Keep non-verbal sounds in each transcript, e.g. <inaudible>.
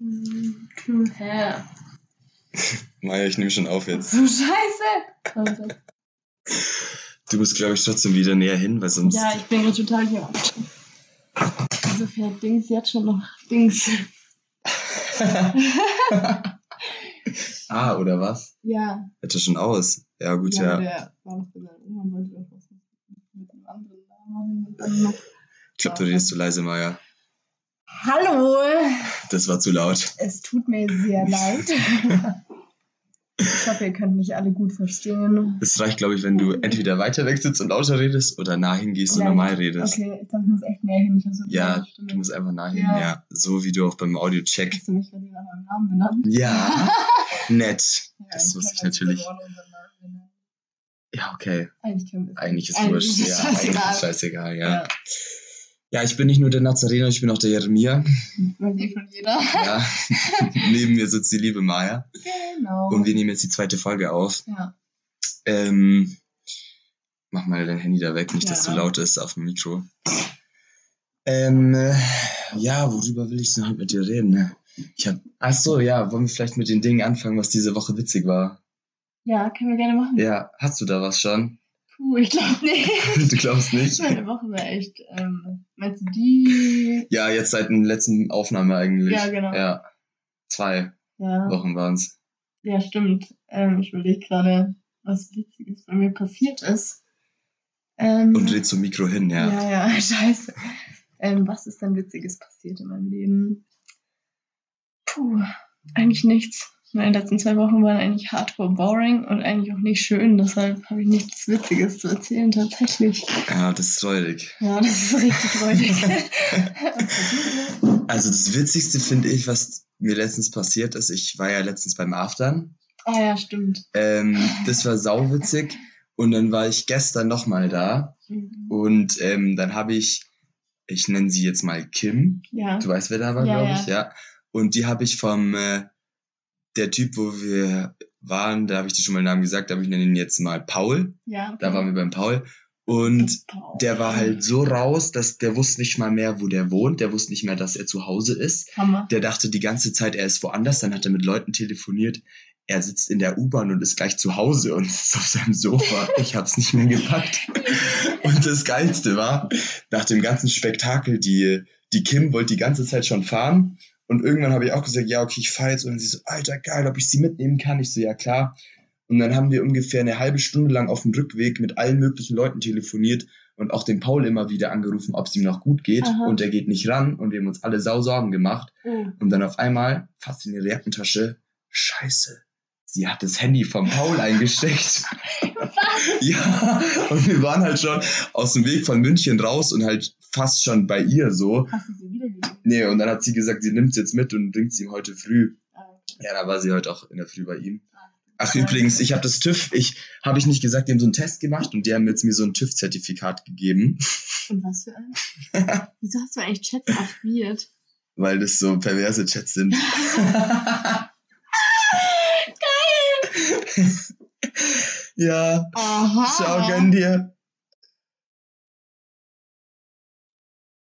To have. Maja, ich nehme schon auf jetzt. So scheiße. Du musst, glaube ich, trotzdem wieder näher hin, weil sonst. Ja, ich bin gerade total hier. Also fährt Dings jetzt schon noch Dings. <laughs> ah, oder was? Ja. Hätte schon aus. Ja, gut, ja. ja. Ich glaube, du redest zu leise, Maja. Hallo! Das war zu laut. Es tut mir sehr leid. <laughs> Ich hoffe, ihr könnt mich alle gut verstehen. Es reicht, glaube ich, wenn du entweder weiter weg sitzt und lauter redest oder nah hingehst und normal redest. Okay, ich muss echt näher hin. Ja, du musst einfach nah hin. Ja. Ja. so wie du auch beim Audio-Check. Hast du mich gerade nach meinem Namen benannt? Ja, <laughs> nett. Ja, Das wusste ich natürlich. Ja, okay. Eigentlich es Eigentlich ist Eigentlich wurscht. ist Ja, es eigentlich scheißegal. ist scheißegal, ja. Ja. Ich bin nicht nur der Nazarener, ich bin auch der Jeremia. Weiß eh schon jeder. Ja. <laughs> Neben mir sitzt die liebe Maya. Genau. Und wir nehmen jetzt die zweite Folge auf. ja. Ähm, mach mal dein Handy da weg, nicht, dass Ja. zu laut ist auf dem Mikro. Ähm, äh, ja, worüber will ich denn heute mit dir reden? Ich hab, ach so, ja, wollen wir vielleicht mit den Dingen anfangen, was diese Woche witzig war? ja, können wir gerne machen. Ja, hast du da was schon? Puh, ich glaube nicht. Du glaubst nicht? Meine Woche war echt, ähm, meinst du die? Ja, jetzt seit der letzten Aufnahme eigentlich. Ja, genau. Ja, zwei Ja, Wochen waren's. ja stimmt. Ähm, ich überlege gerade, was Witziges bei mir passiert ist. Ähm, Und red zum Mikro hin, ja. ja, ja, <laughs> scheiße. Ähm, was ist denn Witziges passiert in meinem Leben? Puh, eigentlich nichts. Meine letzten zwei Wochen waren eigentlich hardcore boring und eigentlich auch nicht schön, deshalb habe ich nichts Witziges zu erzählen, tatsächlich. Ja, das ist räudig. Ja, das ist richtig freudig. <laughs> Also das Witzigste finde ich, was mir letztens passiert ist, ich war ja letztens beim Aftern. ah ja, stimmt. Ähm, das war sauwitzig. Und dann war ich gestern nochmal da. Mhm. Und ähm, dann habe ich, ich nenne sie jetzt mal Kim. Ja. Du weißt, wer da war, Ja, glaube ich, ja. Und die habe ich vom, äh, der Typ, wo wir waren, da habe ich dir schon mal den Namen gesagt, aber ich nenne ihn jetzt mal Paul. Ja. Da waren wir beim Paul. Und Paul. der war halt so raus, dass der wusste nicht mal mehr, wo der wohnt. Der wusste nicht mehr, dass er zu Hause ist. Hammer. Der dachte die ganze Zeit, er ist woanders. Dann hat er mit Leuten telefoniert. Er sitzt in der U-Bahn und ist gleich zu Hause und <laughs> ist auf seinem Sofa. Ich hab's nicht mehr gepackt. <laughs> Und das Geilste war, nach dem ganzen Spektakel, die, die Kim wollte die ganze Zeit schon fahren. Und irgendwann habe ich auch gesagt, ja, okay, ich fahre jetzt. Und sie so, Alter, geil, ob ich sie mitnehmen kann. Ich so, ja, klar. Und dann haben wir ungefähr eine halbe Stunde lang auf dem Rückweg mit allen möglichen Leuten telefoniert und auch den Paul immer wieder angerufen, ob es ihm noch gut geht. Aha. Und er geht nicht ran und wir haben uns alle sau Sorgen gemacht. Oh. Und dann auf einmal fasst in ihre Jackentasche, scheiße, sie hat das Handy vom Paul eingesteckt. <laughs> ja, und wir waren halt schon aus dem Weg von München raus und halt fast schon bei ihr so. Hast du sie wiedergegeben? Nee, und dann hat sie gesagt, sie nimmt jetzt mit und bringt sie ihm heute früh. Ah, okay. Ja, da war sie heute auch in der Früh bei ihm. Ah. Ach übrigens, ich habe das TÜV, ich habe ich nicht gesagt, die haben so einen Test gemacht und die haben jetzt mir so ein TÜV-Zertifikat gegeben, Und was für ein? <laughs> Wieso hast du eigentlich Chats aktiviert? weil das so perverse Chats sind. <laughs> <laughs> ja, Aha. schau, gönn dir.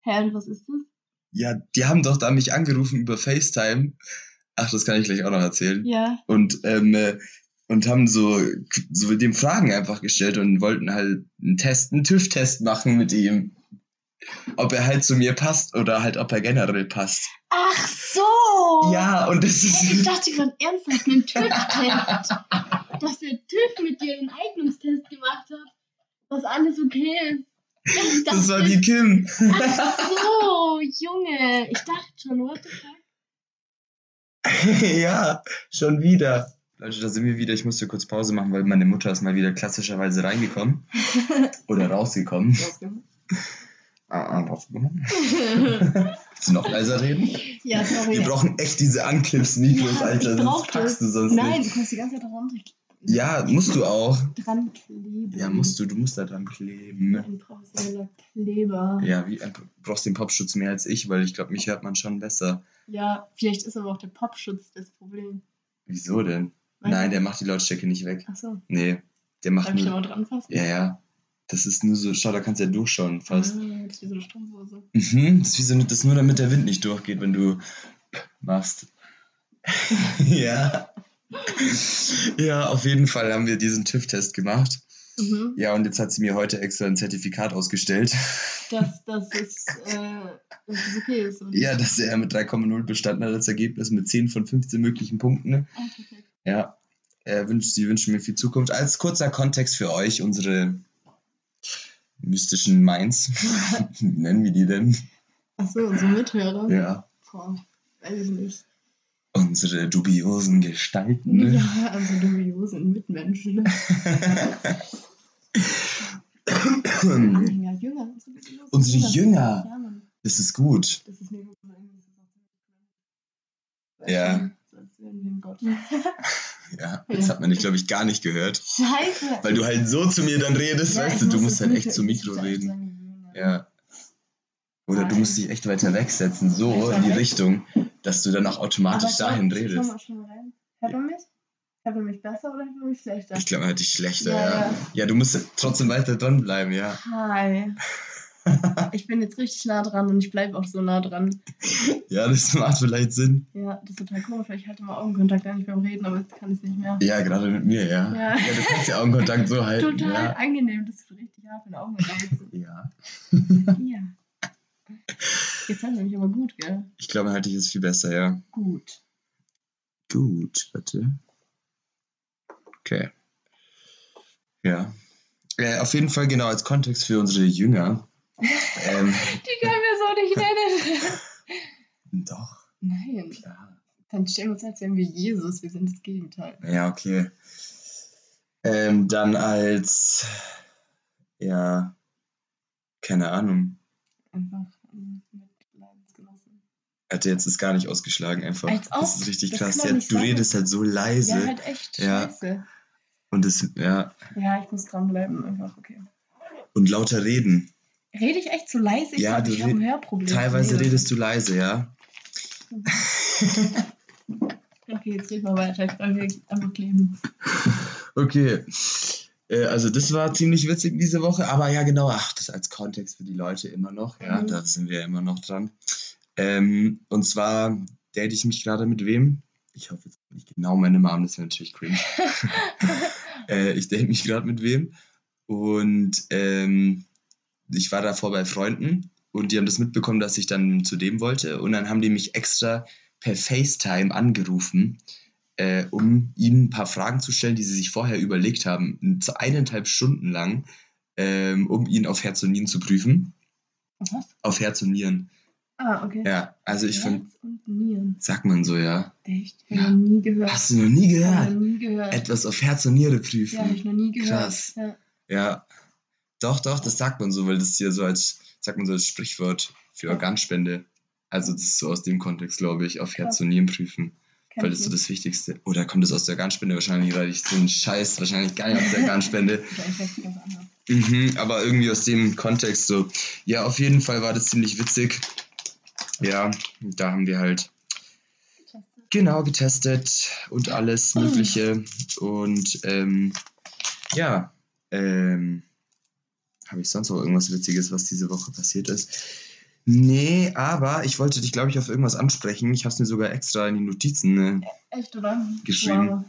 Hä, und was ist das? Ja, die haben doch da mich angerufen über FaceTime. Ach, das kann ich gleich auch noch erzählen. Ja. Und, ähm, äh, und haben so, so dem Fragen einfach gestellt und wollten halt einen Test, einen TÜV-Test machen mit ihm. Ob er halt zu mir passt oder halt ob er generell passt. Ach so! Ja, und das Hä, Ich ist. dachte gerade ernsthaft einen TÜV-Test. <laughs> Dass der TÜV mit dir einen Eignungstest gemacht hat. Was alles okay ist. Ich Das war die Kim. Ach so, Junge. Ich dachte schon, what the fuck? <laughs> ja, schon wieder. Leute, da sind wir wieder. Ich musste kurz Pause machen, weil meine Mutter ist mal wieder klassischerweise reingekommen. <laughs> Oder rausgekommen. <laughs> Ah, ah, rausgekommen. Willst du noch leiser reden? ja, sorry. Wir brauchen echt diese Anknipsmikros, Ja, Alter. Das brauch packst das. du sonst Nein, nicht. du kannst die ganze Zeit dran, Ja, musst du auch. dran kleben. Ja, musst du. Du musst da dran kleben. Ein professioneller Kleber. Ja, wie, du brauchst den Popschutz mehr als ich, weil ich glaube, mich hört man schon besser. Ja, vielleicht ist aber auch der Popschutz das Problem. Wieso denn? Weißt Nein, du? der macht die Lautstärke nicht weg. Achso, Nee, der macht darf ich da nur. mal dran fassen? Ja, ja. Das ist nur so, schau, da kannst du ja durchschauen fast. Ah, das ist wie so eine Strumpfhose. Mhm, das ist, wie so, das ist nur damit der Wind nicht durchgeht, wenn du <laughs> machst. <laughs> ja. <laughs> Ja, auf jeden Fall haben wir diesen TÜV-Test gemacht. Mhm. Ja, und jetzt hat sie mir heute extra ein Zertifikat ausgestellt. Dass <laughs> das ist, äh, es okay ist. Ja, dass er mit 3,0 bestanden hat als Ergebnis mit 10 von 15 möglichen Punkten. Ah, perfekt. Ja, er wünscht, sie wünschen mir viel Zukunft. Als kurzer Kontext für euch, unsere mystischen Minds. <laughs> Wie nennen wir die denn? Achso, unsere Mithörer. Ja. Boah, weiß ich nicht. Unsere dubiosen Gestalten. ne? Ja, also dubiosen Mitmenschen. Anhänger, Jünger. unsere Unsere Jünger. Ja. Das ist gut. Das ist irgendwie so. <laughs> Ja. Ja, das hat man, glaube ich, gar nicht gehört. Scheiße. Weil du halt so zu mir dann redest, Ja, weißt du, du muss musst halt echt zum Mikro reden. Ja. Oder du Nein. musst dich echt weiter wegsetzen, so Weiter in die weg? Richtung, dass du dann auch automatisch Aber dahin redest. rein. Hört man mich? Hört man mich besser oder hört man mich schlechter? Ich glaube, man hört dich schlechter, Ja, ja. ja. Ja, du musst trotzdem weiter dranbleiben, ja. Hi. <laughs> Ich bin jetzt richtig nah dran und ich bleibe auch so nah dran. Ja, das macht vielleicht Sinn. Ja, das ist total komisch, weil ich halte mal Augenkontakt gar nicht beim Reden, aber jetzt kann ich es nicht mehr. Ja, gerade mit mir, ja. Ja. du kannst ja Augenkontakt so <laughs> halten. Total Ja. angenehm, das ist richtig hart in den Augen reizen. ja. Ja. Jetzt hat er mich aber gut, gell? Ich glaube, halte ich es viel besser, ja. Gut. Gut, warte. Okay. Ja. Äh, auf jeden Fall genau als Kontext für unsere Jünger. <laughs> ähm, Die können wir so nicht nennen. <laughs> doch, Nein. klar. Dann stellen wir uns als wären wir Jesus. Wir sind das Gegenteil. Ja, okay. Ähm, dann als, ja, keine Ahnung. Einfach Hatte jetzt ist gar nicht ausgeschlagen einfach. Als ob. Das ist richtig Das krass. Ja, du sein. redest halt so leise. Ja, halt echt Ja. scheiße. Und das, ja. Ja, ich muss dranbleiben. Einfach, okay. Und lauter reden. Rede ich echt zu leise? Ich Ja, glaube, du ich habe ein Hörproblem. Teilweise das- redest du leise, ja. <laughs> Okay, jetzt red mal weiter. Ich bleibe hier einfach kleben. Okay. Äh, also das war ziemlich witzig diese Woche, aber ja genau, ach, das als Kontext für die Leute immer noch, ja, Mhm. da sind wir ja immer noch dran. Ähm, und zwar date ich mich gerade mit wem? Ich hoffe jetzt nicht genau meine Mom, das wäre natürlich cringe. <laughs> äh, ich date mich gerade mit wem und ähm, ich war davor bei Freunden und die haben das mitbekommen, dass ich dann zu dem wollte und dann haben die mich extra per FaceTime angerufen, äh, um ihnen ein paar Fragen zu stellen, die sie sich vorher überlegt haben, zu eineinhalb Stunden lang, ähm, um ihn auf Herz und Nieren zu prüfen. Was? Auf Herz und Nieren. Ah, okay. Ja, also ich finde, sagt man so, ja. Echt? Hab Ja. ich noch nie gehört. Hast du noch nie ich gehört? noch nie gehört. Etwas auf Herz und Niere Ja, hab ich prüfen. noch nie gehört. Krass. Ja. Ja. Doch, doch, das sagt man so, weil das hier so als, sagt man so als Sprichwort für Organspende. Also das ist so aus dem Kontext, glaube ich, auf Herz und Nieren prüfen. Weil ich das ist so das Wichtigste. Oder kommt es aus der Organspende wahrscheinlich, weil ich so einen Scheiß wahrscheinlich gar nicht aus der Organspende. <laughs> Mhm, aber irgendwie aus dem Kontext so. Ja, auf jeden Fall war das ziemlich witzig. Ja, da haben wir halt genau getestet und alles Mögliche. Und ähm, ja, ähm, habe ich sonst noch irgendwas Witziges, was diese Woche passiert ist? Nee, aber ich wollte dich, glaube ich, auf irgendwas ansprechen. Ich habe es mir sogar extra in die Notizen. Ne? Echt, oder? Geschrieben. Wow.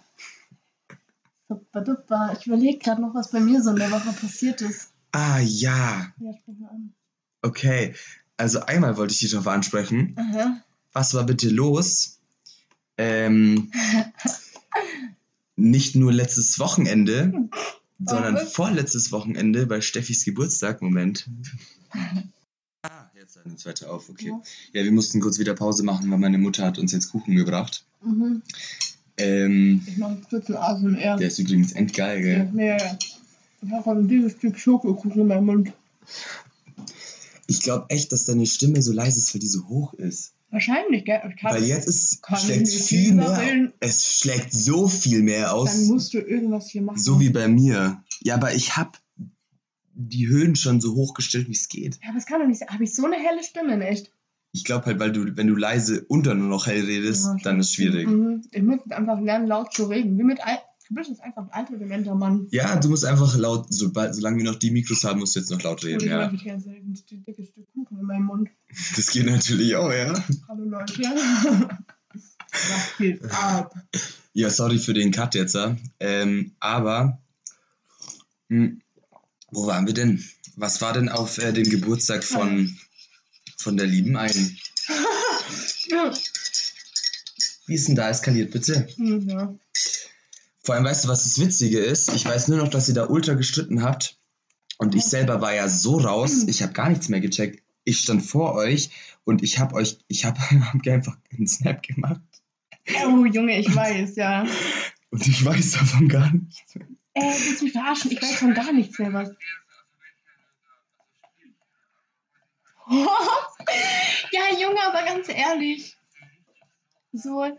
Super, duper. Ich überlege gerade noch, was bei mir so in der Woche passiert ist. Ah ja, Ja, sprich mal an. okay. Also einmal wollte ich dich darauf ansprechen. Aha. was war bitte los? Ähm, nicht nur letztes Wochenende, sondern was? vorletztes Wochenende bei Steffis Geburtstag. Moment. <laughs> Ah, jetzt hat uns weiter auf, okay. Ja. Ja, wir mussten kurz wieder Pause machen, weil meine Mutter hat uns jetzt Kuchen gebracht. Mhm. Ähm, Ich mache jetzt kurz einen ASMR. der ist übrigens endgeil, gell? ja, ja. Ich habe heute dieses Stück Schokokuchen in meinem Mund. Ich glaube echt, dass deine Stimme so leise ist, weil die so hoch ist. Wahrscheinlich, gell? Weil jetzt ist, schlägt nicht viel mehr, es schlägt so viel mehr aus. Dann musst du irgendwas hier machen. So wie bei mir. Ja, aber ich habe die Höhen schon so hochgestellt, wie es geht. Ja, aber es kann doch nicht sein. Habe ich so eine helle Stimme in echt? Ich glaube halt, weil du, wenn du leise und dann nur noch hell redest, Ja, dann ist schwierig. Mhm. Ich muss einfach lernen, laut zu reden. Wie mit Bist jetzt einfach ein alter, dementer Mann. Ja, du musst einfach laut, sobald, solange wir noch die Mikros haben, musst du jetzt noch laut reden, ich ja. habe hier so ein dickes Stück Kuchen in meinem Mund. Das geht natürlich auch, ja. Hallo Leute. <laughs> Was geht ab? Ja, sorry für den Cut jetzt, ja. ähm, aber hm, wo waren wir denn? Was war denn auf äh, den Geburtstag von, von der lieben einen? Ja. Wie ist denn da eskaliert, bitte? Hm, ja. Vor allem, weißt du, was das Witzige ist? Ich weiß nur noch, dass ihr da ultra gestritten habt. Und ich selber war ja so raus, ich habe gar nichts mehr gecheckt. Ich stand vor euch und ich habe euch, ich habe hab <laughs> einfach einen Snap gemacht. Oh, Junge, ich weiß, ja. Und ich weiß davon gar nichts mehr. Ey, willst du mich verarschen? Ich weiß von gar nichts mehr was. <laughs> ja, Junge, aber ganz ehrlich. So.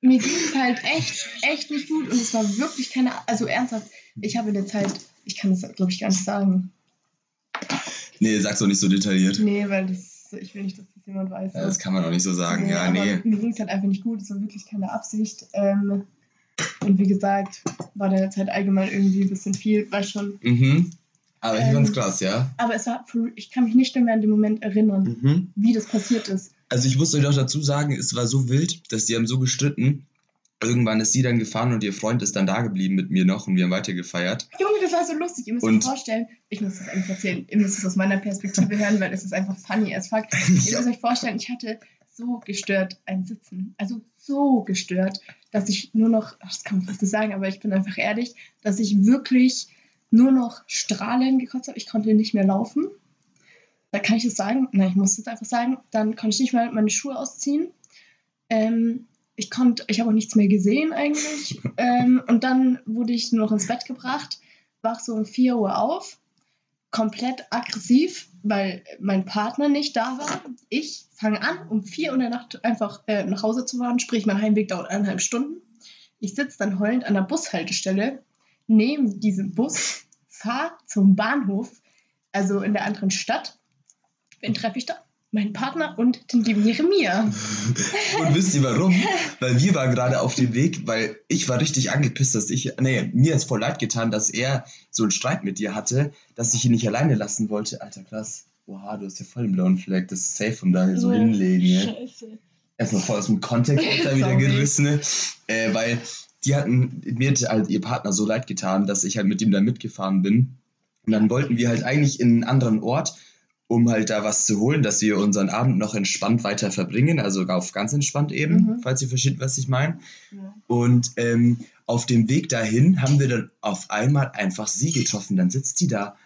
Mir ging es halt echt, echt nicht gut und es war wirklich keine. Also ernsthaft, ich habe in der Zeit. Ich kann das, glaube ich, gar nicht sagen. Nee, sag's doch nicht so detailliert. Nee, weil das. Ich will nicht, dass das jemand weiß. Ja, das kann man auch nicht so sagen. Nee, ja, nee. Mir ging es halt einfach nicht gut, es war wirklich keine Absicht. Ähm, und wie gesagt, war der Zeit allgemein irgendwie ein bisschen viel, weil schon. Mhm. Aber ich Ähm, fand's krass, ja. Aber es war, ich kann mich nicht mehr an den Moment erinnern, Mhm. wie das passiert ist. Also ich muss euch auch dazu sagen, es war so wild, dass die haben so gestritten. Irgendwann ist sie dann gefahren und ihr Freund ist dann da geblieben mit mir noch und wir haben weiter gefeiert. Junge, das war so lustig. Ihr müsst Und- euch vorstellen, ich muss das eigentlich erzählen, ihr müsst es aus meiner Perspektive hören, weil es ist einfach funny as fuck. <laughs> Ihr müsst euch vorstellen, ich hatte so gestört ein Sitzen. Also so gestört, dass ich nur noch, ach, das kann man fast nicht sagen, aber ich bin einfach ehrlich, dass ich wirklich nur noch Strahlen gekotzt habe. Ich konnte nicht mehr laufen. Da kann ich es sagen. Nein, ich muss es einfach sagen. Dann konnte ich nicht mehr meine Schuhe ausziehen. Ähm, ich konnte, ich habe auch nichts mehr gesehen eigentlich. <laughs> ähm, und dann wurde ich nur noch ins Bett gebracht, wach so um 4 Uhr auf, komplett aggressiv, weil mein Partner nicht da war. Ich fange an, um 4 Uhr in der Nacht einfach äh, nach Hause zu fahren, sprich mein Heimweg dauert eineinhalb Stunden. Ich sitze dann heulend an der Bushaltestelle, nehme diesen Bus, fahre zum Bahnhof, also in der anderen Stadt. Wen treffe ich da? Meinen Partner und den lieben Jeremia. <laughs> Und wisst ihr warum? Weil wir waren gerade auf dem Weg, weil ich war richtig angepisst, dass ich, nee, mir ist voll leid getan, dass er so einen Streit mit dir hatte, dass ich ihn nicht alleine lassen wollte. Alter, krass. Oha, du hast ja voll den blauen Fleck, das ist safe von daher so Ja. hinlegen. Ja. Scheiße. erstmal voll aus dem Kontext auch da wieder <laughs> gerissen, ne? äh, weil die hatten, mir hat halt ihr Partner so leid getan, dass ich halt mit ihm da mitgefahren bin. Und dann wollten wir halt eigentlich in einen anderen Ort, um halt da was zu holen, dass wir unseren Abend noch entspannt weiter verbringen, also auf ganz entspannt eben, Mhm. falls ihr versteht, was ich meine. Ja. Und ähm, auf dem Weg dahin haben wir dann auf einmal einfach sie getroffen, dann sitzt die da.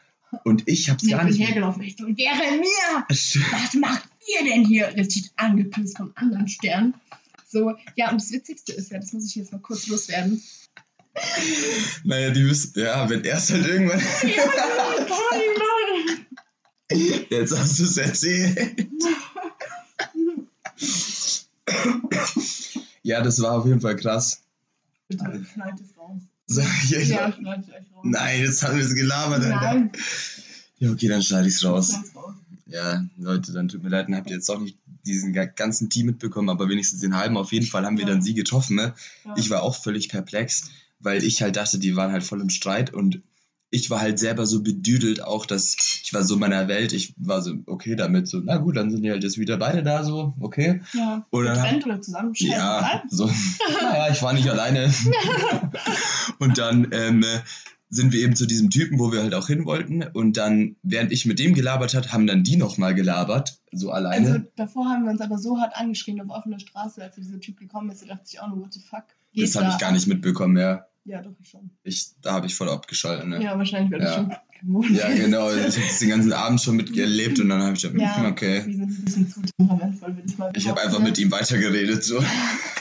Und ich hab's Ich gar bin nicht. hergelaufen. Ich so, Jeremia, <laughs> was macht ihr denn hier? Richtig angepisst vom anderen Stern. So, ja, und das Witzigste ist ja, das muss ich jetzt mal kurz loswerden. Naja, die wissen, ja, wenn erst halt irgendwann. <laughs> Jetzt hast du es erzählt. ja, das war auf jeden Fall krass. Bitte schneid es raus. Sag ich Ja, schneid es echt raus. Nein, jetzt haben wir es gelabert, Alter. Nein. Ja, okay, dann schneide ich es raus. raus. Ja, Leute, dann tut mir leid, dann habt ihr jetzt auch nicht diesen ga- ganzen Team mitbekommen, aber wenigstens den halben. Auf jeden Fall haben wir Ja. dann sie getroffen, ne? Ja. Ich war auch völlig perplex, weil ich halt dachte, die waren halt voll im Streit und ich war halt selber so bedüdelt auch, dass ich war so in meiner Welt, ich war so okay damit, so, na gut, dann sind die halt jetzt wieder beide da, so, okay. Ja. Und dann Getrennt oder zusammen? Ja, so, naja, ich war nicht alleine. <laughs> und dann ähm, sind wir eben zu diesem Typen, wo wir halt auch hin wollten. Und dann, während ich mit dem gelabert hat, haben dann die nochmal gelabert, so alleine. Also davor haben wir uns aber so hart angeschrien auf offener Straße, als dieser Typ gekommen ist, da dachte ich auch nur, what the fuck. Geht das habe ich gar nicht mitbekommen, ja. Ja, doch, ich schon. Ich, da habe ich voll abgeschaltet, ne? Ja, wahrscheinlich werde ich Ja. schon gewohnt. Ja, genau. Ich habe das den ganzen Abend schon miterlebt und dann habe ich gedacht, Ja, hm, okay. Wir sind ein bisschen zu temperamentvoll, würde ich mal Ich habe einfach ne? mit ihm weitergeredet, so. <laughs>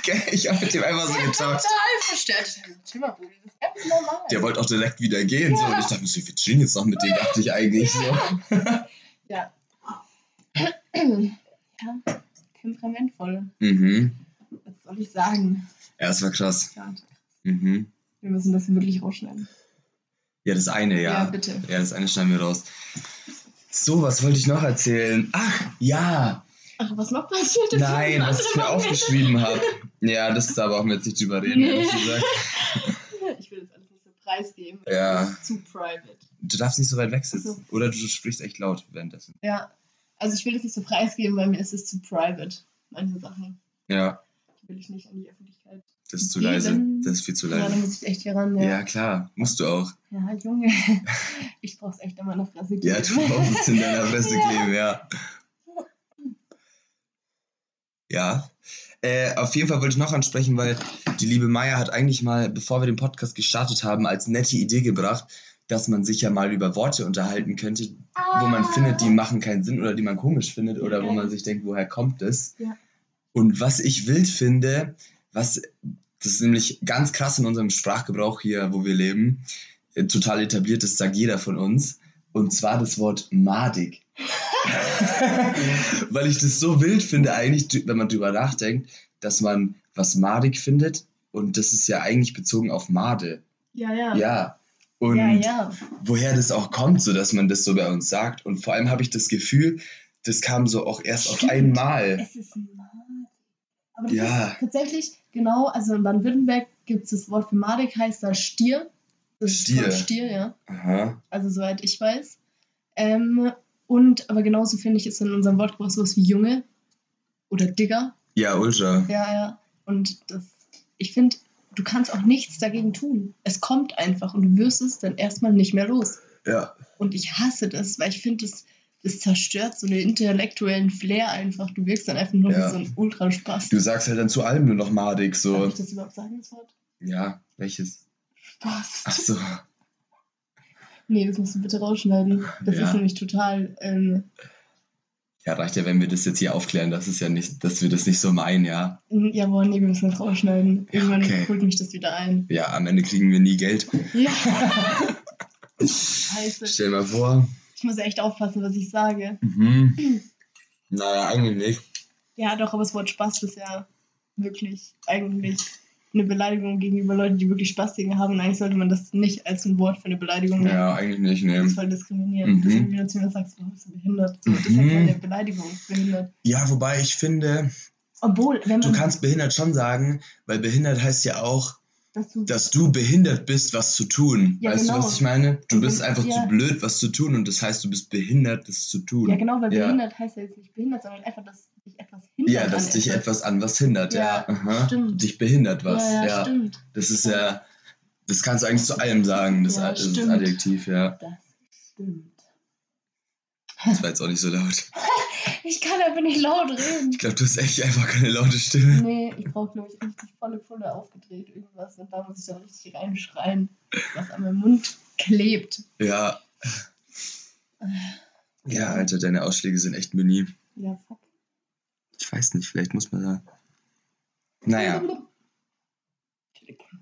Okay, ich habe mit ihm einfach so getalkt. Total verstört. Bruder, das ist ganz normal. Der wollte auch direkt wieder gehen, so. Und ich dachte so, wir chillen jetzt noch mit dem, dachte ich eigentlich so. Ja. ja, temperamentvoll. Mhm. Was soll ich sagen? Ja, das war krass. Ja, Mhm. Wir müssen das wirklich rausschneiden. Ja, das eine, ja. Ja, bitte. Ja, das eine schneiden wir raus. So, was wollte ich noch erzählen? Ach, ja. Ach, was noch passiert ist? Nein, was ich mir aufgeschrieben habe. <laughs> Ja, das ist aber auch jetzt nicht drüber reden, ehrlich gesagt. <laughs> Ich will das alles nicht so preisgeben. Ja. Das ist zu private. Du darfst nicht so weit weg sitzen. Ach Oder du sprichst echt laut währenddessen. Ja. Also ich will das nicht so preisgeben, weil mir ist es zu private, manche Sachen. Ja, Die will ich nicht an die Öffentlichkeit. Das ist zu Geben. leise. Das ist viel zu Ja, da leise. muss ich echt hier ran. Ja, Ja, klar. Musst du auch. ja Junge. <laughs> Ich brauch's echt an meiner Fresse Ja, du brauchst es in deiner Fresse <laughs> Ja. kleben, ja. Ja. Äh, auf jeden Fall wollte ich noch ansprechen, weil die liebe Maya hat eigentlich mal, bevor wir den Podcast gestartet haben, als nette Idee gebracht, dass man sich ja mal über Worte unterhalten könnte, wo man findet, die machen keinen Sinn oder die man komisch findet oder wo man sich denkt, woher kommt es? Ja. Und was ich wild finde, was das ist nämlich ganz krass in unserem Sprachgebrauch hier, wo wir leben, äh, total etabliert ist, sagt jeder von uns. Und zwar das Wort madig. <laughs> Weil ich das so wild finde, eigentlich, wenn man drüber nachdenkt, dass man was madig findet. Und das ist ja eigentlich bezogen auf Made. Ja, ja. Ja. Und ja, ja. woher das auch kommt, so dass man das so bei uns sagt. Und vor allem habe ich das Gefühl, das kam so auch erst auf Stimmt. einmal. Es ist madig. Aber das Ja. ist tatsächlich, genau, also in Baden-Württemberg gibt es das Wort für madig, heißt da Stier. Das Stier. Ist Stier, ja. Aha. Also soweit ich weiß. Ähm, und, aber genauso finde ich, ist in unserem Wortgebrauch sowas wie Junge oder Digger. Ja, ultra. Ja, ja. Und das, ich finde, du kannst auch nichts dagegen tun. Es kommt einfach und du wirst es dann erstmal nicht mehr los. Ja. Und ich hasse das, weil ich finde, das, das zerstört so einen intellektuellen Flair einfach. Du wirkst dann einfach nur Ja. wie so ein Ultraspaß. Du sagst halt dann zu allem nur noch madig, Darf so. ich das überhaupt sagen, das Wort? Ja, welches? Spaß. Ach so. Nee, das musst du bitte rausschneiden. Das Ja. ist nämlich total. Ähm, Ja, reicht ja, wenn wir das jetzt hier aufklären, dass es ja nicht, dass wir das nicht so meinen, ja. ja, boah, nee, wir müssen das rausschneiden. Ja, Irgendwann okay. holt mich das wieder ein. Ja, am Ende kriegen wir nie Geld. Ja. <laughs> Scheiße. Stell mal vor. Ich muss echt aufpassen, was ich sage. Mhm. <clears throat> Naja, eigentlich nicht. Ja, doch, aber das Wort Spaß ist ja wirklich eigentlich eine Beleidigung gegenüber Leuten, die wirklich Spaßdinge haben. Und eigentlich sollte man das nicht als ein Wort für eine Beleidigung nehmen. Ja, eigentlich nicht, Das ist ne. voll diskriminierend. Mhm. Das ist wie wenn du zu mir sagst, du bist behindert. So, das ist halt Mhm. keine Beleidigung. Behindert. Ja, wobei ich finde, Obwohl, wenn du man. kannst behindert schon sagen, weil behindert heißt ja auch, dass du, dass du behindert bist, was zu tun. Ja, weißt genau. du, was ich meine? Du Und bist einfach ja. zu blöd, was zu tun und das heißt, du bist behindert, das zu tun. ja, genau, weil Ja. behindert heißt ja jetzt nicht behindert, sondern einfach, dass dich etwas hindert. Ja, dass dich etwas an was hindert, ja. Aha. stimmt. Dich behindert was, ja, stimmt. Das ist ja, das kannst du eigentlich zu allem sagen, das, das. Adjektiv, ja. Das stimmt. Das war jetzt auch nicht so laut. <laughs> Ich kann einfach nicht laut reden. Ich glaube, du hast echt einfach keine laute Stimme. Nee, ich brauche, glaube ich, richtig volle Pulle aufgedreht, irgendwas. Und da muss ich dann richtig reinschreien, was an meinem Mund klebt. Ja. Ja, Alter, deine Ausschläge sind echt mini. Ja, fuck. Ich weiß nicht, vielleicht muss man da. Naja,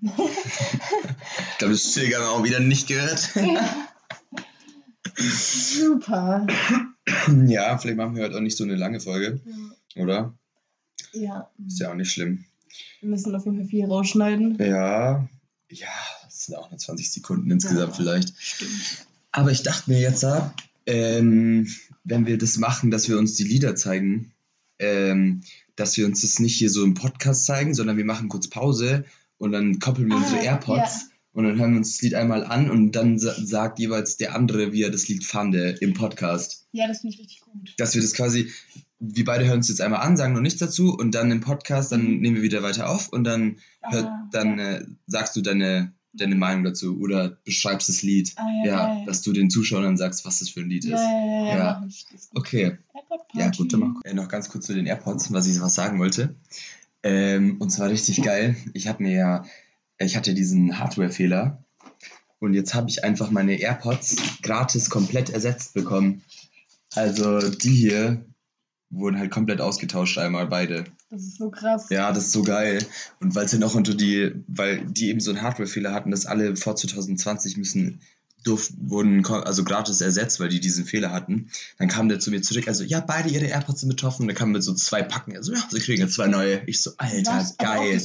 <laughs> ich glaube, das Schild haben wir auch wieder nicht gehört. Super. ja, vielleicht machen wir heute auch nicht so eine lange Folge, oder? Ja, Ist ja auch nicht schlimm. wir müssen auf jeden Fall viel rausschneiden. Ja, ja, das sind auch nur 20 Sekunden insgesamt Ja. vielleicht. Stimmt. Aber ich dachte mir jetzt, ja, ähm, wenn wir das machen, dass wir uns die Lieder zeigen, ähm, dass wir uns das nicht hier so im Podcast zeigen, sondern wir machen kurz Pause und dann koppeln wir Ah, unsere AirPods und dann hören wir uns das Lied einmal an und dann sa sagt jeweils der andere, wie er das Lied fand im Podcast. Ja, das finde ich richtig gut. Dass wir das quasi, wir beide hören uns jetzt einmal an, sagen noch nichts dazu und dann im Podcast, dann Mhm. nehmen wir wieder weiter auf und dann, hört, Ah, dann ja. äh, sagst du deine, deine Meinung dazu oder beschreibst das Lied. Ah, ja, Ja, geil. dass du den Zuschauern sagst, was das für ein Lied ja, ist. ja, ja, ja, Ja. Okay, ja gut, dann mach äh, noch ganz kurz zu den AirPods, was ich was sagen wollte. Ähm, und zwar richtig geil. Ich habe mir ja, ich hatte diesen Hardware-Fehler und jetzt habe ich einfach meine AirPods gratis komplett ersetzt bekommen. Also die hier wurden halt komplett ausgetauscht einmal beide. Das ist so krass. Ja, das ist so geil. Und weil es ja noch unter die, weil die eben so einen Hardware-Fehler hatten, dass alle vor 2020 müssen, durften, wurden also gratis ersetzt, weil die diesen Fehler hatten. Dann kam der zu mir zurück, also ja, beide ihre AirPods sind betroffen. Und dann kamen mit so zwei Packen, also ja, sie kriegen jetzt zwei neue. Ich so, Alter, Was? Geil.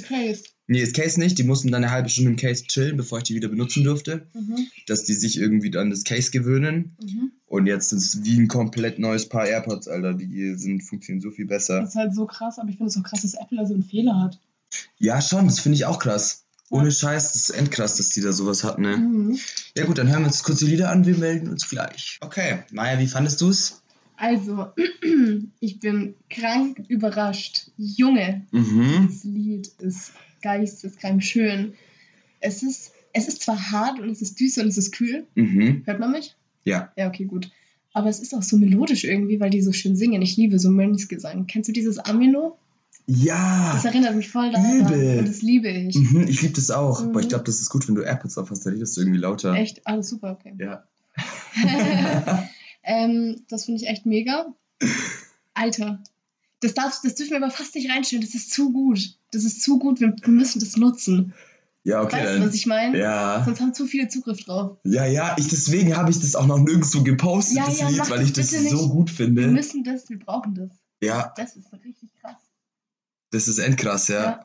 Nee, das Case nicht. Die mussten dann eine halbe Stunde im Case chillen, bevor ich die wieder benutzen durfte. Mhm. Dass die sich irgendwie an das Case gewöhnen. Mhm. Und jetzt ist es wie ein komplett neues Paar AirPods, Alter. Die sind, funktionieren so viel besser. Das ist halt so krass, aber ich finde es auch krass, dass Apple da so einen Fehler hat. Ja, schon, das finde ich auch krass. Ja. Ohne Scheiß, das ist endkrass, dass die da sowas hat, ne? Mhm. Ja gut, dann hören wir uns kurz die Lieder an, wir melden uns gleich. Okay, Maja, wie fandest du's? Also, <clears throat> ich bin krank überrascht. Junge, Mhm. das Lied ist geisteskrank schön. Es ist, es ist zwar hart und es ist düster und es ist kühl. Mhm. Hört man mich? Ja. Ja, okay, gut. Aber es ist auch so melodisch irgendwie, weil die so schön singen. Ich liebe so Mönchsgesang. Kennst du dieses Amino? Ja. Das erinnert mich voll daran. übel. Und das liebe ich. Mhm, ich liebe das auch. Mhm. Aber ich glaube, das ist gut, wenn du AirPods auf hast, da redest du irgendwie lauter. Echt? Alles super, okay. Ja. <laughs> ähm, das finde ich echt mega. Alter, das, darfst, das dürfen wir aber fast nicht reinstellen. Das ist zu gut. Das ist zu gut. Wir, wir müssen das nutzen. Ja, okay. weißt du, was ich meine? ja. Sonst haben zu viele Zugriff drauf. Ja, ja, ich, deswegen habe ich das auch noch nirgendwo gepostet, Ja, das ja, Lied, weil ich das so nicht. gut Wir finde. müssen das, wir brauchen das. Ja, Das ist richtig krass. das ist endkrass, ja.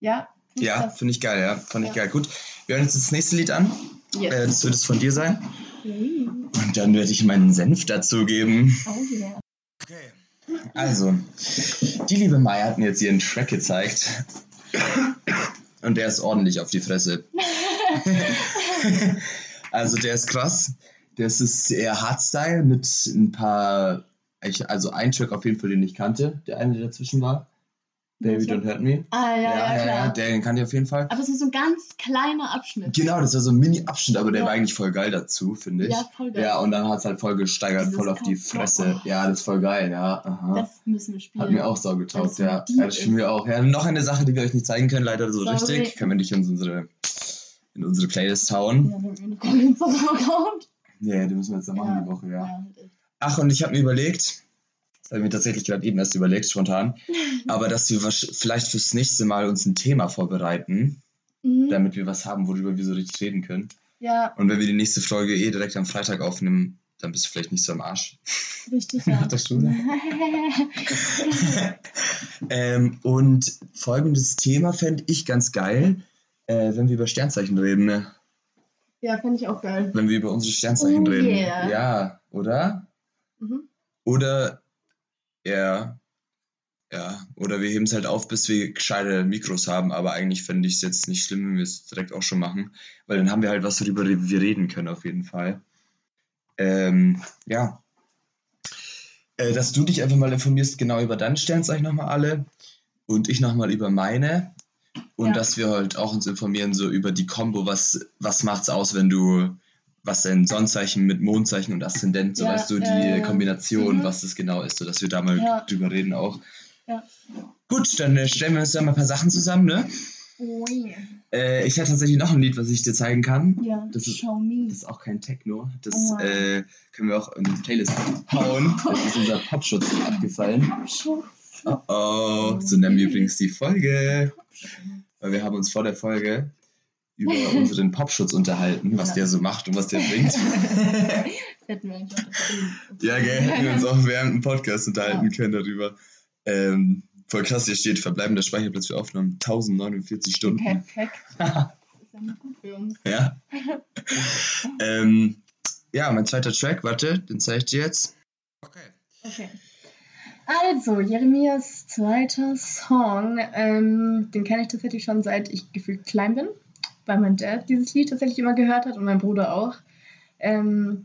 Ja. Ja, Ja, finde ich geil, ja. Fand ich geil. Gut, wir hören uns das nächste Lied an. Yes. Äh, das wird es von dir sein. Yay. Und dann werde ich meinen Senf dazugeben. Oh yeah. Also, die liebe Maya hat mir jetzt ihren Track gezeigt. Und der ist ordentlich auf die Fresse. <laughs> also, der ist krass. Das ist eher Hardstyle mit ein paar. Also, ein Track auf jeden Fall, den ich kannte. Der eine, der dazwischen war. Baby? Don't Hurt Me. Ah, ja, ja, klar. den kannte ich auf jeden Fall. Aber es ist so ein ganz kleiner Abschnitt. Genau, das war so ein Mini-Abschnitt, aber der Ja. war eigentlich voll geil dazu, finde ich. Ja, voll geil. Ja, und dann hat es halt voll gesteigert, Dieses voll auf die Fresse. oh. Ja, das ist voll geil, ja. Aha. Das müssen wir spielen. Hat mir auch Weil getaugt, es so ja. ja. Das ist. mir auch. Ja, noch eine Sache, die wir euch nicht zeigen können, leider so Sorry. richtig. Können wir nicht in unsere, in unsere Playlist hauen. Ja, wir haben keinen Instagram-Account. Ja, die müssen wir jetzt noch machen die Woche, ja. Ach, und ich habe mir überlegt, habe ich mir tatsächlich gerade eben erst überlegt, spontan, <laughs> aber dass wir vielleicht fürs nächste Mal uns ein Thema vorbereiten, Mhm. damit wir was haben, worüber wir so richtig reden können. Ja, Und wenn wir die nächste Folge eh direkt am Freitag aufnehmen, dann bist du vielleicht nicht so am Arsch. richtig, <laughs> ja. Nach der Schule. ähm, und folgendes Thema fände ich ganz geil, äh, wenn wir über Sternzeichen reden. Ne? ja, fände ich auch geil. Wenn wir über unsere Sternzeichen Oh reden. yeah. Ja, oder? Mhm. Oder, ja, ja, oder wir heben es halt auf, bis wir gescheite Mikros haben, aber eigentlich fände ich es jetzt nicht schlimm, wenn wir es direkt auch schon machen, weil dann haben wir halt was, worüber wir reden können, auf jeden Fall. Ähm, ja. Äh, dass du dich einfach mal informierst, genau über deine Sternzeichen nochmal alle und ich nochmal über meine. Und Ja. dass wir halt auch uns informieren, so über die Kombo, was, was macht's aus, wenn du, was dein Sonnzeichen mit Mondzeichen und Aszendent, so Ja, weißt du, die ja. Kombination, Mhm. was das genau ist, so dass wir da mal Ja. drüber reden auch. Ja. Gut, dann äh, stellen wir uns da mal ein paar Sachen zusammen, ne? Oh yeah. Äh, ich hätte tatsächlich noch ein Lied, was ich dir zeigen kann. Ja, Das ist- show me. Das ist auch kein Techno. Das Oh. äh, können wir auch in die Playlist hauen. Das ist unser Popschutz abgefallen. Schutz. Oh oh, so nennen wir übrigens die Folge. Weil wir haben uns vor der Folge über <laughs> unseren Popschutz unterhalten, was Ja. der so macht und was der bringt. Das <laughs> hätten wir eigentlich auch geschrieben. ja, gell, hätten wir uns auch während dem Podcast unterhalten Ja. können darüber. Ähm, voll krass, hier steht verbleibender Speicherplatz für Aufnahmen 1049 Stunden. Perfekt. Das <laughs> ist ja nicht gut für uns. Ja. ähm, ja, mein zweiter Track, warte, den zeige ich dir jetzt. Okay. Okay. Also, Jeremias zweiter Song, ähm, den kenne ich tatsächlich schon seit ich gefühlt klein bin, weil mein Dad dieses Lied tatsächlich immer gehört hat und mein Bruder auch. Ähm,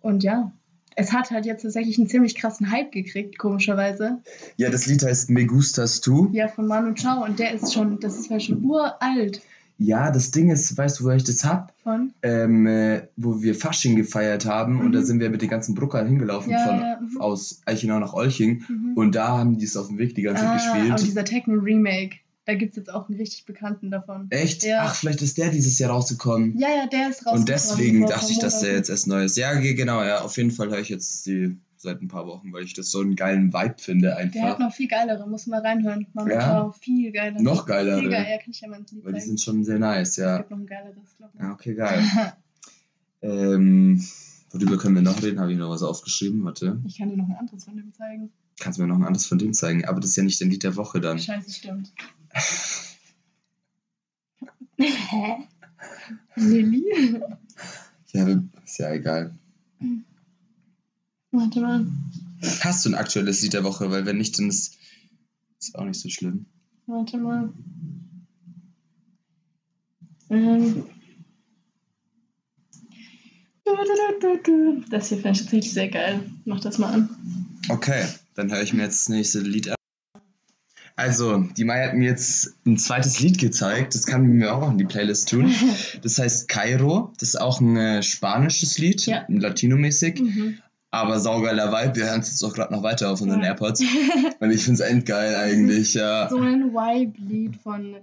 und ja, es hat halt jetzt tatsächlich einen ziemlich krassen Hype gekriegt, komischerweise. Ja, das Lied heißt Me Gustas Tu. Ja, von Manu Chao und der ist schon, das ist ja schon uralt Ja, das Ding ist, weißt du, wo ich das hab? von. Ähm, äh, wo wir Fasching gefeiert haben und Mhm. da sind wir mit den ganzen Bruckern hingelaufen Ja, von, ja, mhm. aus Eichenau nach Olching Mhm. und da haben die es auf dem Weg die ganze Zeit Ah, aber gespielt. dieser Techno-Remake, da gibt es jetzt auch einen richtig bekannten davon. Echt? Ja. Ach, vielleicht ist der dieses Jahr rausgekommen. Ja, ja, der ist raus. und deswegen dachte ich, dass der jetzt erst neu ist. Ja, ge- genau, ja, auf jeden Fall höre ich jetzt die seit ein paar Wochen, weil ich das so einen geilen Vibe finde Der hat einfach. noch viel geilere, muss man mal reinhören. Mama Ja? Viel geiler. Noch geilere. Viel geiler, ja, kann ich ja mal ins Lied Weil die zeigen. sind schon sehr nice, Es ja. gibt noch ein geileres, glaube ich. Ja, okay, geil. <laughs> ähm, worüber können wir noch reden? Habe ich noch was aufgeschrieben? Warte. Ich kann dir noch ein anderes von dem zeigen. Kannst du mir noch ein anderes von dem zeigen? Aber das ist ja nicht ein Lied der Woche dann. Scheiße, stimmt. Hä? Lilly? Ja, ist ja egal. Warte mal. Hast du ein aktuelles Lied der Woche? Weil wenn nicht, dann ist ist auch nicht so schlimm. Warte mal. Ähm. Das hier finde ich tatsächlich sehr geil. Mach das mal an. Okay, dann höre ich mir jetzt das nächste Lied an. Also, die Maya hat mir jetzt ein zweites Lied gezeigt. Das kann mir auch in die Playlist tun. <laughs> Das heißt Cairo. Das ist auch ein äh, spanisches Lied, Ja. latinomäßig. Mhm. Aber saugeiler Vibe. Wir hören es jetzt auch gerade noch weiter auf unseren Ja. AirPods. <laughs> Und ich finde es endgeil eigentlich, ja. So ein Vibe-Lied von,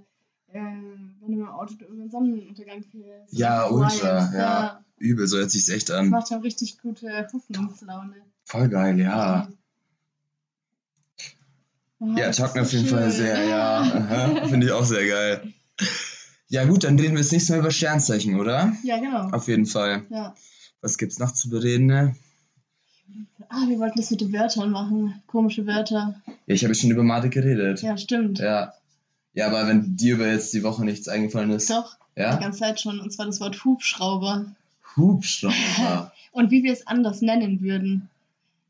ähm, wenn du im Auto über Sonnenuntergang fährst. Ja, ultra, ja. Übel, so hört sich's echt Das an. macht auch richtig gute Hoffnungslaune. Voll geil, ja. Oh, Ja, taugt mir auf jeden Fall schön. sehr, ja. <laughs> Finde ich auch sehr geil. Ja, gut, dann reden wir das nächste Mal über Sternzeichen, oder? Ja, genau. Auf jeden Fall. Ja. Was gibt's noch zu bereden, ne? Ah, wir wollten das mit den Wörtern machen. Komische Wörter. Ja, ich habe schon über Mate geredet. Ja, stimmt. Ja. Ja, aber wenn dir über jetzt die Woche nichts eingefallen ist. Doch, die Ja? ganze Zeit schon. Und zwar das Wort Hubschrauber. Hubschrauber. <laughs> Und wie wir es anders nennen würden.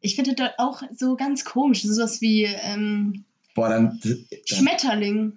Ich finde das auch so ganz komisch. Sowas wie ähm, Boah, dann. dann Schmetterling.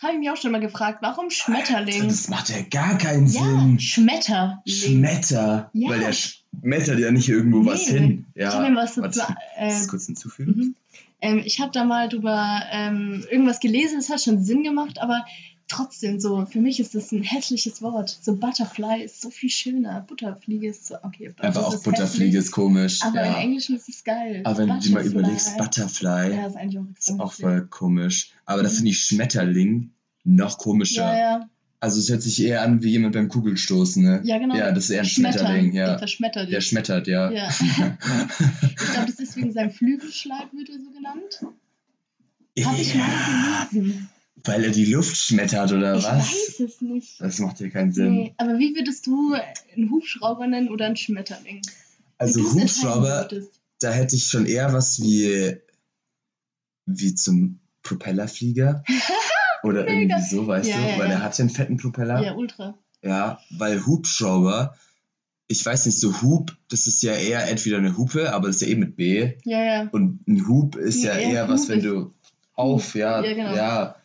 Habe ich mich auch schon mal gefragt, warum Schmetterling? das macht ja gar keinen ja, Sinn. Schmetterling. Schmetter. Ja. Weil der schmettert ja nicht irgendwo was Nee. hin. Ich habe Ja. mir was dazu. Äh, kurz hinzufügen. mhm. ähm, ich habe da mal drüber ähm, irgendwas gelesen, es hat schon Sinn gemacht, aber trotzdem so, für mich ist das ein hässliches Wort. So Butterfly ist so viel schöner. Butterfliege ist so, okay. Aber ist auch es Butterfliege hässlich, ist komisch. Aber ja. im Englischen ist es geil. Aber wenn du dir mal überlegst, Butterfly Ja, ist eigentlich auch ist auch voll komisch. Aber Mhm. finde ich Schmetterling noch komischer. Ja, ja. Also es hört sich eher an wie jemand beim Kugelstoßen, ne? Ja, genau. Ja, das ist eher ein Schmettern. Schmetterling, Der ja. verschmettert Der schmettert, ja. Ja. <laughs> Ich glaube, das ist wegen seinem Flügelschlag, wird er so genannt. Habe ich mal gelesen. Weil er die Luft schmettert, oder Ich was? weiß es nicht. Das macht ja keinen Sinn. Nee, aber wie würdest du einen Hubschrauber nennen oder einen Schmetterling? Also Hubschrauber, da hätte ich schon eher was wie, wie zum Propellerflieger. <laughs> Oder irgendwie so, weißt Ja, du? ja, weil ja. er hat ja einen fetten Propeller. Ja, ultra. Ja, weil Hubschrauber, ich weiß nicht, so Hub, das ist ja eher entweder eine Hupe, aber das ist ja eh mit B. Ja, ja. Und ein Hub ist ja, eher Hub was, wenn du auf, ja, Ja, genau. ja.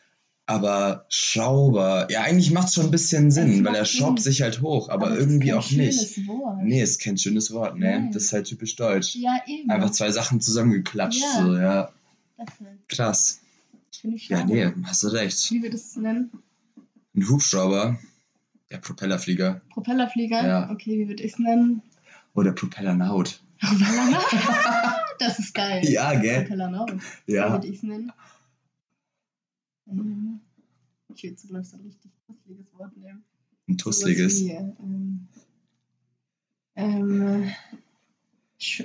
Aber Schrauber, ja, eigentlich macht es schon ein bisschen Sinn, weil er schraubt sich halt hoch, aber, ist irgendwie kein auch nicht. schönes Wort. Nee, ist kein schönes Wort, ne? Nein. Das ist halt typisch deutsch. Ja, eben. Einfach zwei Sachen zusammengeklatscht, Ja. so, ja. Das halt. Krass. finde ich Ja, schade. nee, hast du recht. Wie wir das nennen? Ein Hubschrauber, der Propellerflieger Propellerflieger? Ja. Okay, wie würde ich es nennen? oder Propellernaut. Propellernaut? <laughs> das ist geil. Ja, gell? Propellernaut. Wie Ja. würde ich es nennen? Ähm, Ich würde so, glaube ich, so ein richtig tussliges Wort nehmen. Ein tussliges. Wie, ähm, ähm,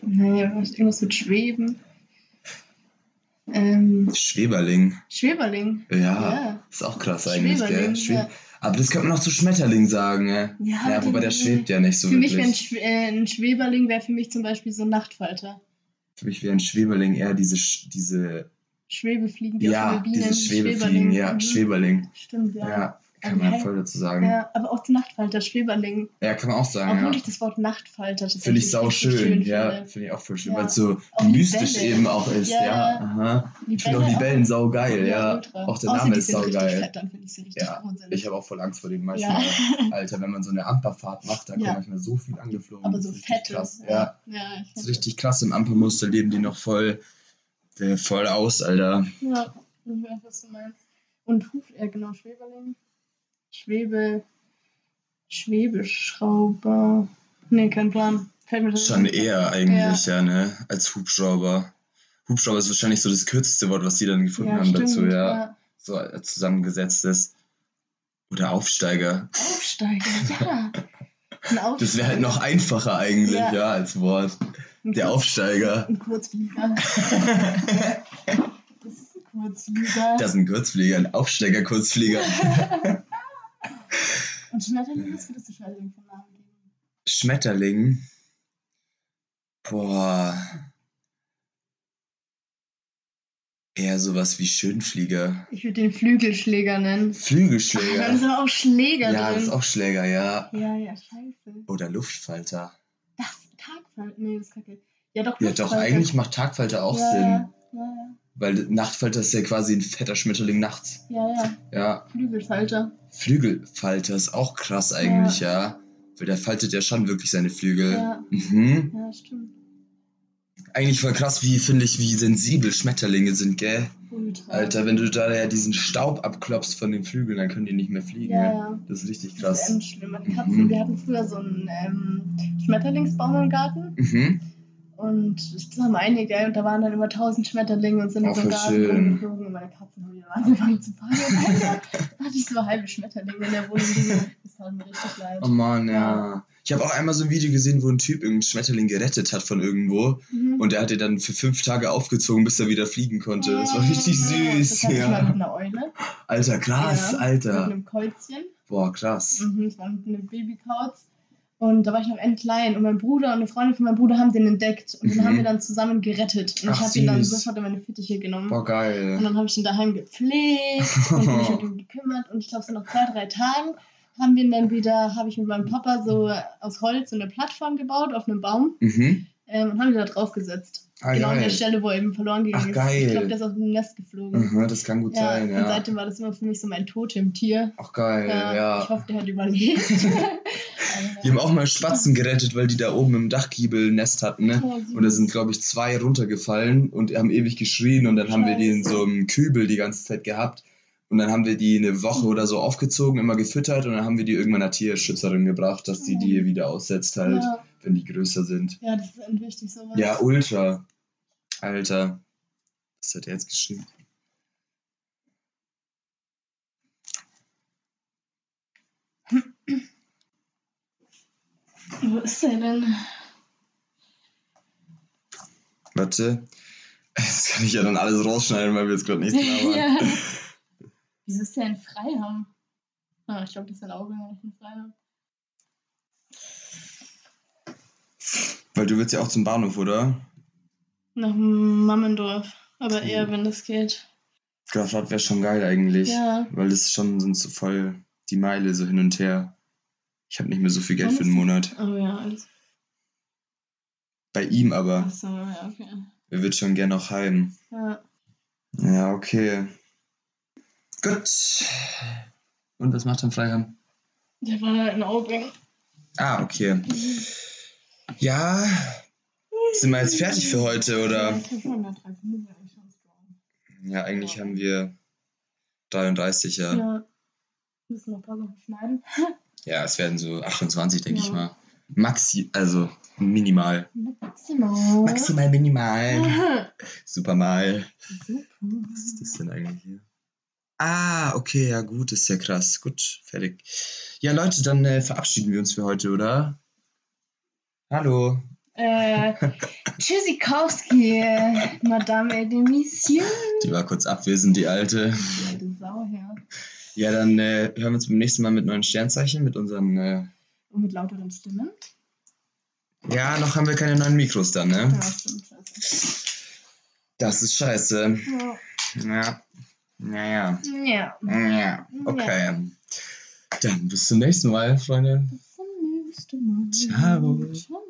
naja, was- irgendwas mit Schweben. Ähm, Schweberling. Schweberling. Ja, Ja. ist auch krass eigentlich, gell? Schwe Ja. Aber das könnte man auch zu Schmetterling sagen, ne? Ja, Ja, wobei der schwebt ja nicht so Für mich wäre ein, wirklich. Äh, ein Schweberling wäre für mich zum Beispiel so ein Nachtfalter. Für mich wäre ein Schweberling eher diese, diese Schwebefliegen, die ja, auf Bienen. dieses Schwebefliegen, ja, mhm. Schweberling. Stimmt, ja. Ja, kann Okay. man voll dazu sagen. Ja, Ja, aber auch der Nachtfalter, Schweberling. kann man auch sagen, Obwohl ja. ich das Wort Nachtfalter Finde ich sau richtig schön, ja, finde. ich auch voll schön, Ja. weil es so Auch mystisch Bälle. eben auch ist, Ja, ja. ja. Aha. Ich finde auch die Bälle Bällen sau geil, ja. ultra. Auch der Name ist sau geil. Fett, dann finde ich sie Ja, gruselig. Ich habe auch voll Angst vor Ja. manchmal. <laughs> Alter, wenn man so eine Amperfahrt macht, da Ja. kommt manchmal so viel angeflogen. aber so ist richtig fette. Krass. Ja, ja das ist richtig krass. Im Ampermuster leben die noch voll, äh, voll aus, Alter. Ja, ich weiß, was du meinst. Und Huf, äh, genau, Schweberling. Schwebe. Schwebeschrauber. Nee, kein Plan. Fällt mir das Schon eher eigentlich, ja, ne? Als Hubschrauber. Hubschrauber ist wahrscheinlich so das kürzeste Wort, was die dann gefunden Ja, haben stimmt, dazu, ja. ja. So als zusammengesetztes. Oder Aufsteiger. Aufsteiger, ja. Ein <laughs> Aufsteiger. Das wäre halt noch einfacher eigentlich, Ja. ja, als Wort. <laughs> Der Aufsteiger. Ein Kurzflieger. <laughs> Das ist ein Kurzflieger. Das ist ein Kurzflieger, ein Aufsteiger-Kurzflieger. <laughs> Und Schmetterling, was würdest du Schmetterling vom Namen geben? Schmetterling. Boah. Eher sowas wie Schönflieger. Ich würde den Flügelschläger nennen. Da Flügelschläger. sind auch Schläger Ja, drin. das ist auch Schläger, ja. ja, ja, scheiße. Oder Luftfalter. Das Tagfalter. Nee, das ist kacke. Ja, doch, Ja, doch, eigentlich macht Tagfalter auch ja, Sinn. Ja, ja, Weil Nachtfalter ist ja quasi ein fetter Schmetterling nachts. ja, ja. Ja. Flügelfalter. Flügelfalter ist auch krass eigentlich, ja. Weil der faltet ja schon wirklich seine Flügel. Ja. Mhm. Ja, stimmt. Eigentlich voll krass, wie finde ich, wie sensibel Schmetterlinge sind, gell? Ultra. Alter, wenn du da ja diesen Staub abklopfst von den Flügeln, dann können die nicht mehr fliegen. Ja, ne? ja. Das ist richtig Das ist krass. echt schlimm. Meine Katzen, Mhm. wir hatten früher so einen ähm, Schmetterlingsbaum im Garten Mhm. und das haben einige und da waren dann über 1000 Schmetterlinge und sind in so Garten rumgeflogen und meine Katzen haben wieder angefangen zu. Alter, <laughs> da hatte ich so halbe Schmetterlinge in der Wohnung. Das tat mir richtig leid. Oh Mann, ja. Ja. Ich habe auch einmal so ein Video gesehen, wo ein Typ irgendeinen Schmetterling gerettet hat von irgendwo. Mhm. Und der hat den dann für fünf Tage aufgezogen, bis er wieder fliegen konnte. Das war richtig Das süß. hatte ich mal mit Ja. einer Eule. Alter, krass, Ja, Mit Alter. einem Käuzchen. Boah, krass. Mhm, das war mit einem Babykauz. Und da war ich noch endklein. Und mein Bruder und eine Freundin von meinem Bruder haben den entdeckt. Und den Mhm. haben wir dann zusammen gerettet. Und Ach, ich habe ihn dann sofort in meine Fittiche genommen. Boah, Und geil. dann habe ich ihn daheim gepflegt und mich <laughs> um ihn gekümmert. Und ich glaube, so nach zwei, drei Tagen haben wir dann wieder, habe ich mit meinem Papa so aus Holz so eine Plattform gebaut auf einem Baum Mhm. ähm, und haben ihn da drauf gesetzt. Ah, genau an der geil. Stelle, wo er eben verloren gegangen Ach, ist. geil. Ich glaube, der ist aus dem Nest geflogen. Mhm, das kann gut Ja, sein, und ja. seitdem war das immer für mich so mein Totemtier. Auch geil, Ja, ja. Ich hoffe, der hat überlebt. <laughs> <laughs> Die haben auch mal Spatzen gerettet, weil die da oben im Dachgiebel ein Nest hatten, ne? Oh, süß. Und da sind, glaube ich, zwei runtergefallen und haben ewig geschrien und dann haben wir die in Scheiße. so einem Kübel die ganze Zeit gehabt. Und dann haben wir die eine Woche oder so aufgezogen, immer gefüttert und dann haben wir die irgendwann einer Tierschützerin gebracht, dass die die wieder aussetzt halt, Ja, wenn die größer sind. ja, das ist echt wichtig, sowas. Ja, ultra. Alter. Was hat er jetzt geschrieben? Wo ist er denn? Warte. <laughs> Das kann ich ja dann alles rausschneiden, weil wir jetzt gerade nichts <laughs> labern. ja. Wieso ist der in Freiham? Ah, ich glaube, das ist erlaubt, wenn ich in Freiham. Weil du willst ja auch zum Bahnhof, oder? Nach Mammendorf. Aber eher, wenn das geht. Grafrath wäre schon geil eigentlich. Ja. Weil das schon sind so voll die Meile so hin und her. Ich habe nicht mehr so viel Geld für den? Monat. Oh ja, alles. Bei ihm aber. Achso, ja, okay. Er wird schon gern noch heim. Ja. Ja, okay. Gut. Und was macht dann Freiham? Der war in Aubing. Ah, okay. Ja. Sind wir jetzt fertig für heute, oder? ich hab schon nach 30 Minuten eigentlich schon strong. Ja, eigentlich haben wir 33, ja. Ja. Müssen noch ein paar Sachen schneiden. <laughs> Ja, es werden so 28, denke Ja. ich mal. Maxi, also minimal. Maximal. Maximal minimal. Aha. <laughs> Super mal. Super. Was ist das denn eigentlich hier? Ah, okay, ja gut, ist ja krass. Gut, fertig. Ja, Leute, dann äh, verabschieden wir uns für heute, oder? Hallo. Äh, <laughs> Tschüssikowski, Madame et Monsieur. Die war kurz abwesend, die alte. Die alte Sau her. Ja, dann äh, hören wir uns beim nächsten Mal mit neuen Sternzeichen, mit unseren. Äh, Und mit lauteren Stimmen. ja, noch haben wir keine neuen Mikros dann, ne? Ja, stimmt, scheiße. Das ist scheiße. Ja. Ja. Naja. Ja. Ja. Okay. Dann bis zum nächsten Mal, Freunde. Bis zum nächsten Mal. Ciao. Ciao.